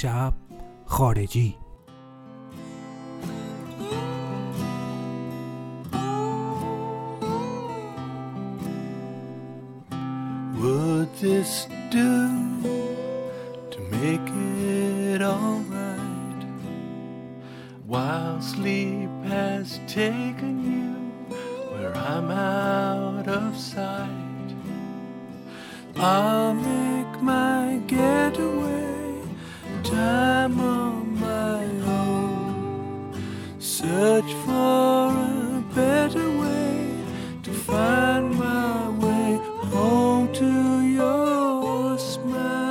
شب خارجی Would this do to make it alright? While sleep has taken you where I'm out of sight, I'll time on my own. Search for a better way to find my way home to your smile.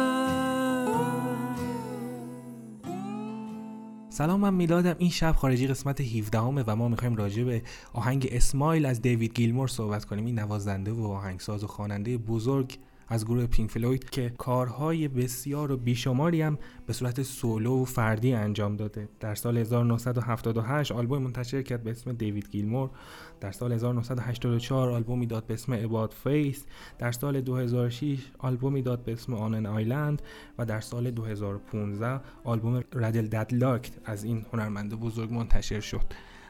سلام من میلادم این شب خارجی قسمت 17 همه و ما می‌خوایم راجع به آهنگ اسمایل از دیوید گیلمور صحبت کنیم این نوازنده و آهنگساز و خواننده بزرگ از گروه پینک فلوید که کارهای بسیار و بیشماری هم به صورت سولو و فردی انجام داده. در سال 1978 آلبوم منتشر کرد به اسم دیوید گیلمور. در سال 1984 آلبومی داد به اسم About Face در سال 2006 آلبومی داد به اسم On an Island و در سال 2015 آلبوم Rattle That Lock از این هنرمنده بزرگ منتشر شد.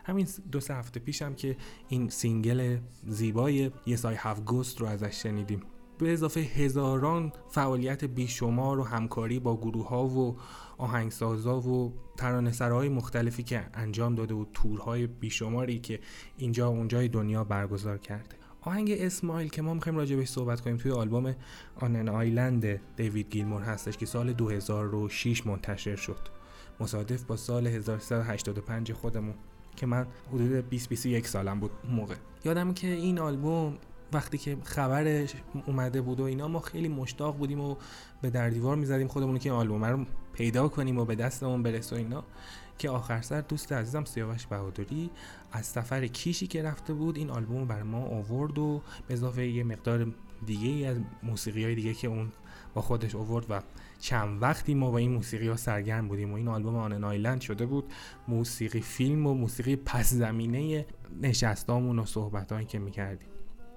همین دو سه هفته پیشم که این single زیبای Yes I Have Ghost رو ازش شنیدیم. به اضافه هزاران فعالیت بیشمار و همکاری با گروه ها و آهنگسازا و ترانه‌سراهای مختلفی که انجام داده و تورهای بیشماری که اینجا و اونجای دنیا برگزار کرده. آهنگ Smile که ما می‌خوایم راجع بهش صحبت کنیم توی آلبوم On an Island دیوید گیلمور هستش که سال 2006 منتشر شد. مصادف با سال 1385 خودمون که من حدود 20 21 سالم بود موقع. یادم که این آلبوم وقتی که خبرش اومده بود و اینا ما خیلی مشتاق بودیم و به در دیوار می‌زدیم خودمون که آلبوم رو پیدا کنیم و به دستمون برسه و اینا. که آخر سر دوست عزیزم سیاوش بهادری از سفر کیشی که رفته بود این آلبوم بر ما آورد و به اضافه یه مقدار دیگه از موسیقی های دیگه که اون با خودش آورد و چند وقتی ما با این موسیقی ها سرگرم بودیم و این آلبوم آنن آیلند شده بود موسیقی فیلم و موسیقی پس زمینه نشستامون و صحبت که می‌کردیم.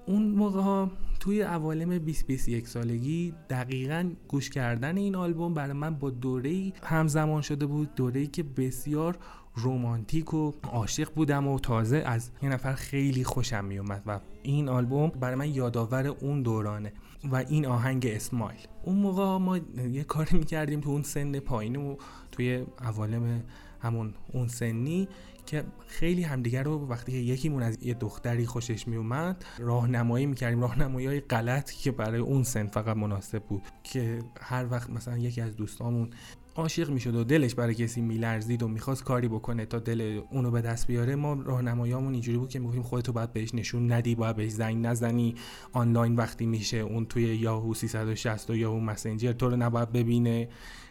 اون موقع ها توی عوالم 20 21 سالگی دقیقا گوش کردن این آلبوم برای من با دوره همزمان شده بود دوره که بسیار رومانتیک و عاشق بودم و تازه از یه نفر خیلی خوشم میومد و این آلبوم برای من یادآور اون دورانه و این آهنگ اسمایل. اون موقع ما یه کاری می‌کردیم تو اون سن پایین و توی عوالم همون اون سنی که خیلی همدیگر رو وقتی یکیمون از یه دختری خوشش میومد راهنمایی می‌کردیم. راهنمایی های غلط که برای اون سن فقط مناسب بود. که هر وقت مثلا یکی از دوستامون عاشق می‌شد و دلش برای کسی میلرزید و می‌خواست کاری بکنه تا دل اونو به دست بیاره ما راهنماییامون اینجوری بود که می‌گفتیم خودتو باید بهش نشون ندی باید بهش زنگ نزنی. آنلاین وقتی میشه اون توی یاهو 360 و یاهو مسنجر تو رو نباید ببینه.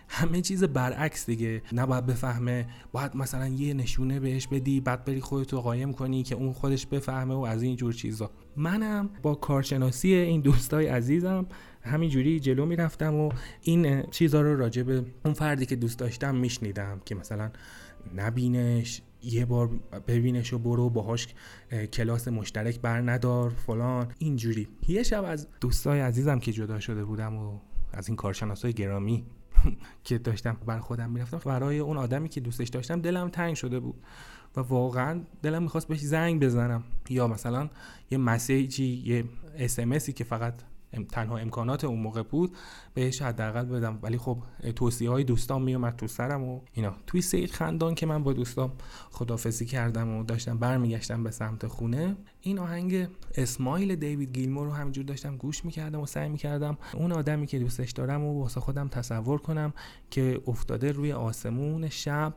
همه چیز برعکس دیگه. نباید بفهمه باید مثلا یه نشونه بهش بدی بعد بری خودتو قایم کنی که اون خودش بفهمه و از این جور چیزا. منم با کارشناسی این دوستای عزیزم همینجوری جلو می‌رفتم و این چیزها رو راجع به اون فردی که دوست داشتم میشنیدم که مثلا نبینش یه بار ببینش و برو باهاش کلاس مشترک بر ندار فلان اینجوری. یه شب از دوستای عزیزم که جدا شده بودم و از این کارشناسای گرامی که داشتم بر خودم می‌رفتم برای اون آدمی که دوستش داشتم دلم تنگ شده بود و واقعا دلم می‌خواست بهش زنگ بزنم. یا مثلا یه مسیجی یه اسمسی که فقط تنها امکانات اون موقع بود بهش حداقل بدم. ولی خب توصیه های دوستان میومد تو سرم و اینا. توی سید خندان که من با دوستام خدافزی کردم و داشتم برمیگشتم به سمت خونه این آهنگ اسمایل دیوید گیلمور رو همینجور داشتم گوش می‌کردم و سعی می‌کردم اون آدمی که دوستش دارم و واسه خودم تصور کنم که افتاده روی آسمون شب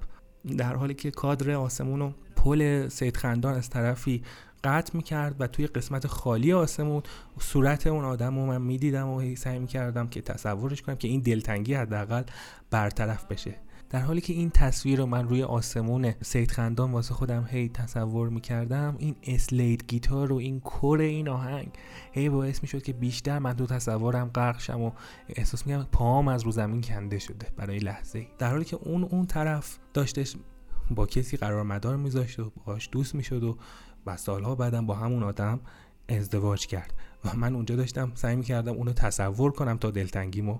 در حالی که کادر آسمون و پل سید خندان از طرفی قطع می‌کرد و توی قسمت خالی آسمون صورت اون آدم رو من می‌دیدم و سعی می‌کردم که تصورش کنم که این دلتنگی حداقل برطرف بشه. در حالی که این تصویر رو من روی آسمون سید خندان واسه خودم هی تصور می‌کردم این اسلید گیتار و این کور این آهنگ هی باعث می‌شد که بیشتر من تو تصورم غرق شم و احساس می‌کنم پاهم از رو زمین کنده شده برای لحظه در حالی که اون اون طرف داشتش با کسی قرار مدار میذاشت و باهاش دوست می‌شد و و سالها بعدم با همون آدم ازدواج کرد و من اونجا داشتم سعی می‌کردم اونو تصور کنم تا دلتنگیمو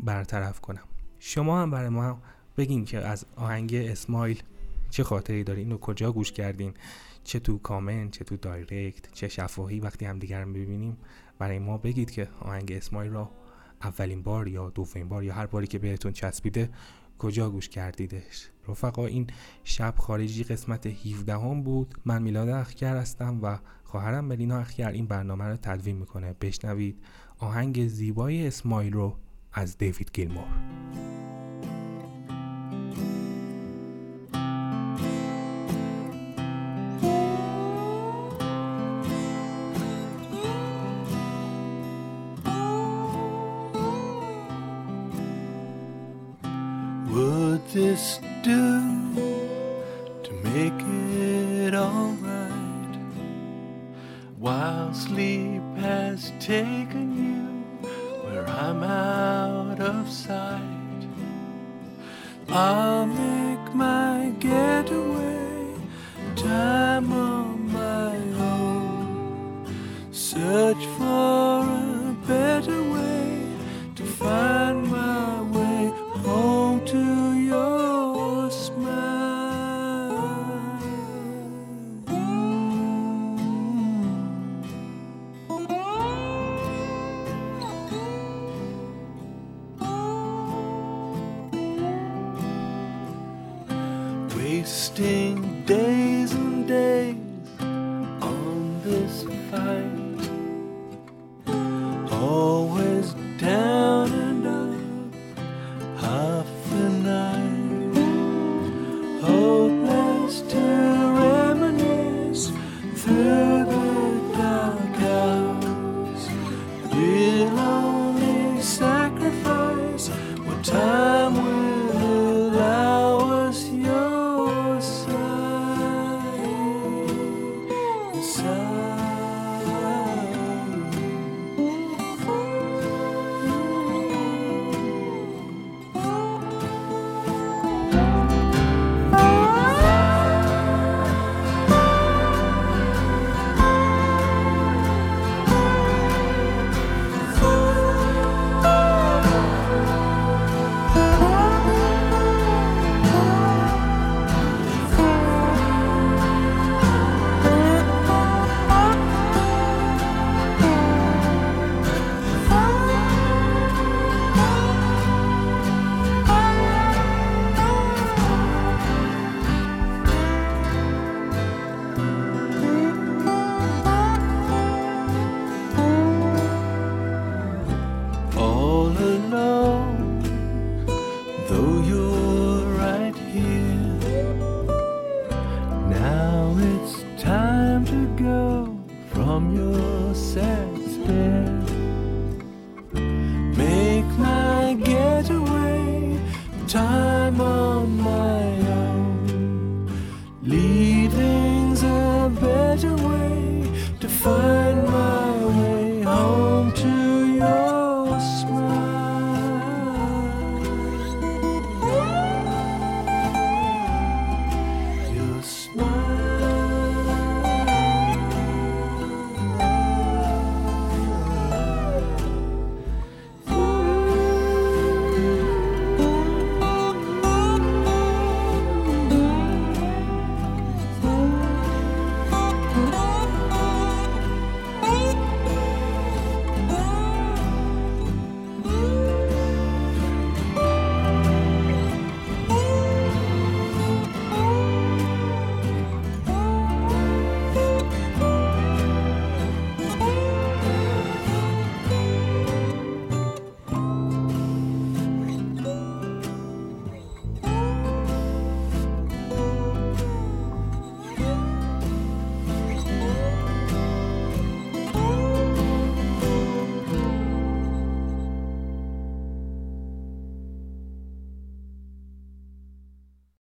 برطرف کنم. شما هم برای ما بگین که از آهنگ اسمایل چه خاطری دارین و کجا گوش کردین؟ چه تو کامنت چه تو دایرکت چه شفاهی؟ وقتی هم دیگر ببینیم برای ما بگید که آهنگ اسمایل را اولین بار یا دومین بار یا هر باری که بهتون چسبیده کجا گوش کردیدش؟ رفقا این شب خارجی قسمت 17 هم بود. من میلاد اخگر هستم و خواهرم ملینا اخگر این برنامه رو تدوین می‌کنه. بشنوید آهنگ زیبای اسمایل رو از دیوید گیلمور. This do to make it alright? While sleep has taken you where I'm out of sight, I'll make my getaway time on my own. Search for a better Wasting days and days on this fight. Find.